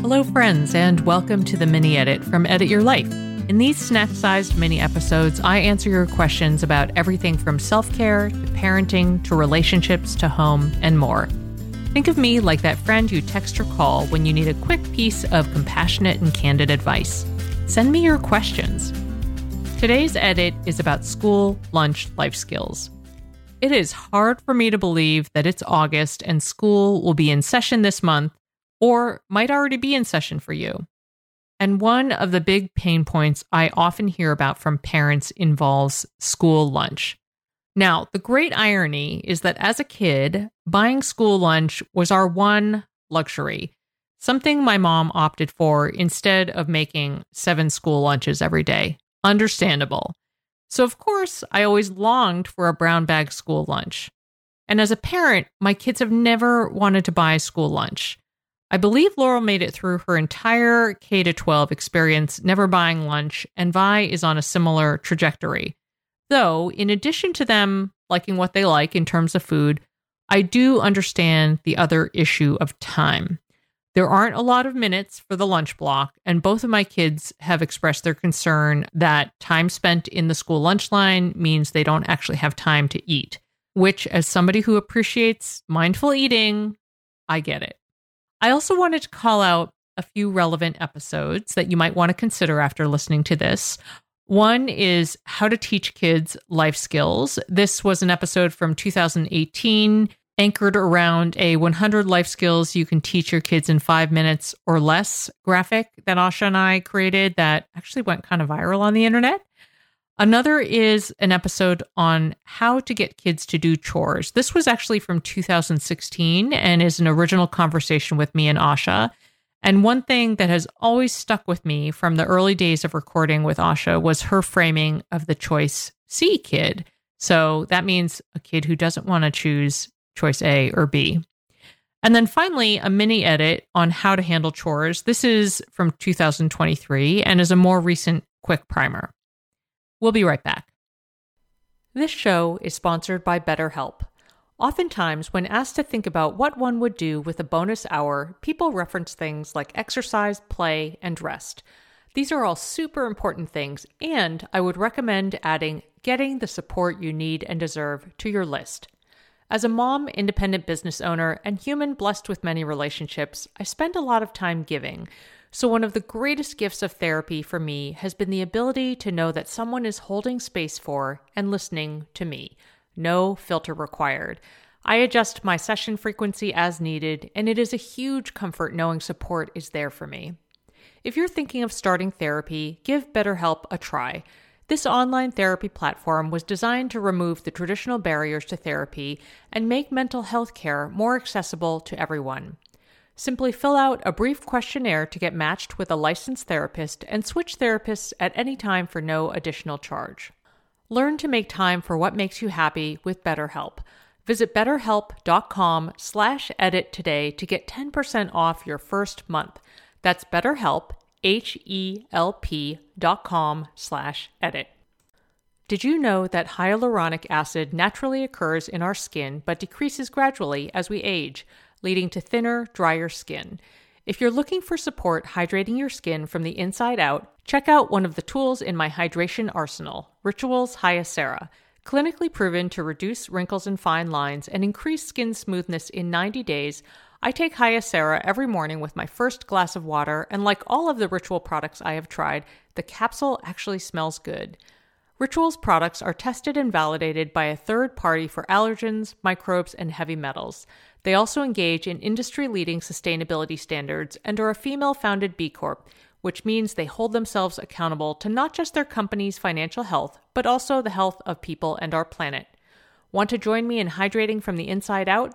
Hello, friends, and welcome to the mini edit from Edit Your Life. In these snack sized mini episodes, I answer your questions about everything from self care to parenting to relationships to home and more. Think of me like that friend you text or call when you need a quick piece of compassionate and candid advice. Send me your questions. Today's edit is about school lunch life skills. It is hard for me to believe that it's August and school will be in session this month or might already be in session for you. And one of the big pain points I often hear about from parents involves school lunch. Now, the great irony is that as a kid, buying school lunch was our one luxury, something my mom opted for instead of making seven school lunches every day. Understandable. So, of course, I always longed for a brown bag school lunch. And as a parent, my kids have never wanted to buy school lunch. I believe Laurel made it through her entire K 12 experience never buying lunch, and Vi is on a similar trajectory. Though, in addition to them liking what they like in terms of food, I do understand the other issue of time. There aren't a lot of minutes for the lunch block, and both of my kids have expressed their concern that time spent in the school lunch line means they don't actually have time to eat, which, as somebody who appreciates mindful eating, I get it. I also wanted to call out a few relevant episodes that you might want to consider after listening to this. One is How to Teach Kids Life Skills. This was an episode from 2018 anchored around a 100 life skills you can teach your kids in five minutes or less graphic that Asha and I created that actually went kind of viral on the internet. Another is an episode on how to get kids to do chores. This was actually from 2016 and is an original conversation with me and Asha. And one thing that has always stuck with me from the early days of recording with Asha was her framing of the choice C kid. So that means a kid who doesn't want to choose choice A or B. And then finally, a mini edit on how to handle chores. This is from 2023 and is a more recent quick primer. We'll be right back. This show is sponsored by BetterHelp. Oftentimes, when asked to think about what one would do with a bonus hour, people reference things like exercise, play, and rest. These are all super important things, and I would recommend adding getting the support you need and deserve to your list. As a mom, independent business owner, and human blessed with many relationships, I spend a lot of time giving, so, one of the greatest gifts of therapy for me has been the ability to know that someone is holding space for and listening to me. No filter required. I adjust my session frequency as needed, and it is a huge comfort knowing support is there for me. If you're thinking of starting therapy, give BetterHelp a try. This online therapy platform was designed to remove the traditional barriers to therapy and make mental health care more accessible to everyone. Simply fill out a brief questionnaire to get matched with a licensed therapist and switch therapists at any time for no additional charge. Learn to make time for what makes you happy with BetterHelp. Visit betterhelp.com slash edit today to get 10% off your first month. That's betterhelp, H-E-L-P dot com slash edit. Did you know that hyaluronic acid naturally occurs in our skin but decreases gradually as we age? leading to thinner, drier skin. If you're looking for support hydrating your skin from the inside out, check out one of the tools in my hydration arsenal, Rituals Hyacera. Clinically proven to reduce wrinkles and fine lines and increase skin smoothness in 90 days, I take Hyacera every morning with my first glass of water, and like all of the Ritual products I have tried, the capsule actually smells good. Rituals products are tested and validated by a third party for allergens, microbes, and heavy metals. They also engage in industry leading sustainability standards and are a female founded B Corp, which means they hold themselves accountable to not just their company's financial health, but also the health of people and our planet. Want to join me in hydrating from the inside out?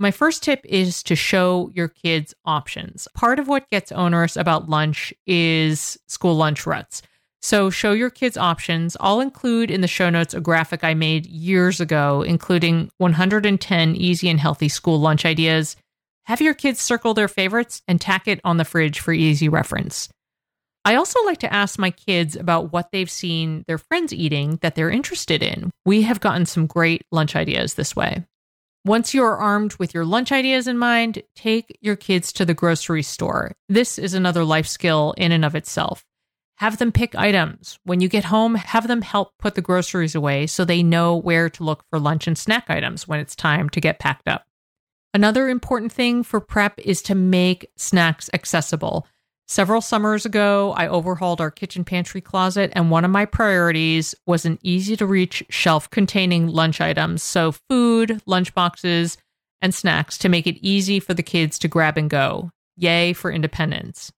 My first tip is to show your kids options. Part of what gets onerous about lunch is school lunch ruts. So show your kids options. I'll include in the show notes a graphic I made years ago, including 110 easy and healthy school lunch ideas. Have your kids circle their favorites and tack it on the fridge for easy reference. I also like to ask my kids about what they've seen their friends eating that they're interested in. We have gotten some great lunch ideas this way. Once you are armed with your lunch ideas in mind, take your kids to the grocery store. This is another life skill in and of itself. Have them pick items. When you get home, have them help put the groceries away so they know where to look for lunch and snack items when it's time to get packed up. Another important thing for prep is to make snacks accessible. Several summers ago, I overhauled our kitchen pantry closet, and one of my priorities was an easy to reach shelf containing lunch items. So, food, lunch boxes, and snacks to make it easy for the kids to grab and go. Yay for independence.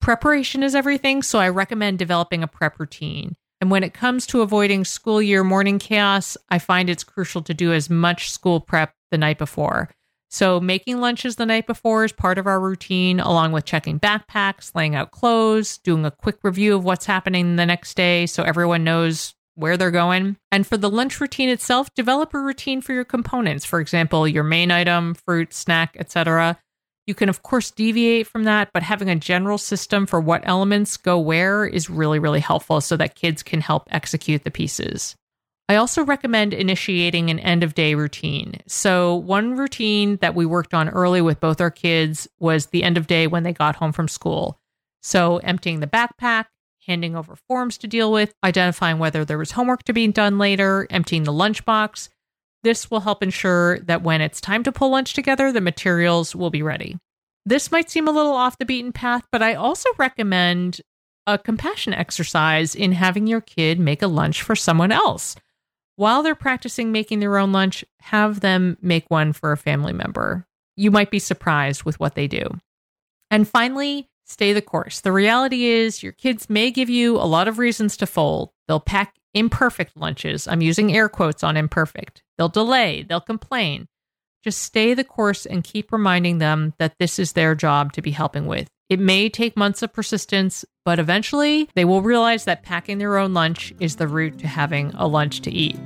Preparation is everything, so I recommend developing a prep routine. And when it comes to avoiding school year morning chaos, I find it's crucial to do as much school prep the night before. So, making lunches the night before is part of our routine, along with checking backpacks, laying out clothes, doing a quick review of what's happening the next day so everyone knows where they're going. And for the lunch routine itself, develop a routine for your components. For example, your main item, fruit, snack, etc. You can, of course, deviate from that, but having a general system for what elements go where is really, really helpful so that kids can help execute the pieces. I also recommend initiating an end of day routine. So, one routine that we worked on early with both our kids was the end of day when they got home from school. So, emptying the backpack, handing over forms to deal with, identifying whether there was homework to be done later, emptying the lunchbox. This will help ensure that when it's time to pull lunch together, the materials will be ready. This might seem a little off the beaten path, but I also recommend a compassion exercise in having your kid make a lunch for someone else while they're practicing making their own lunch, have them make one for a family member. You might be surprised with what they do. And finally, stay the course. The reality is, your kids may give you a lot of reasons to fold. They'll pack imperfect lunches. I'm using air quotes on imperfect. They'll delay, they'll complain. Just stay the course and keep reminding them that this is their job to be helping with. It may take months of persistence, but eventually they will realize that packing their own lunch is the route to having a lunch to eat.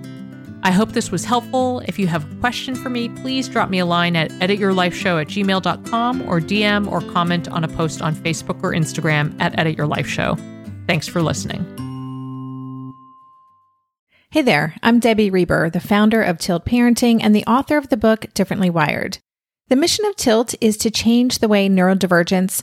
I hope this was helpful. If you have a question for me, please drop me a line at edityourlifeshow at gmail.com or DM or comment on a post on Facebook or Instagram at edityourlifeshow. Thanks for listening. Hey there, I'm Debbie Reber, the founder of Tilt Parenting and the author of the book Differently Wired. The mission of Tilt is to change the way neurodivergence,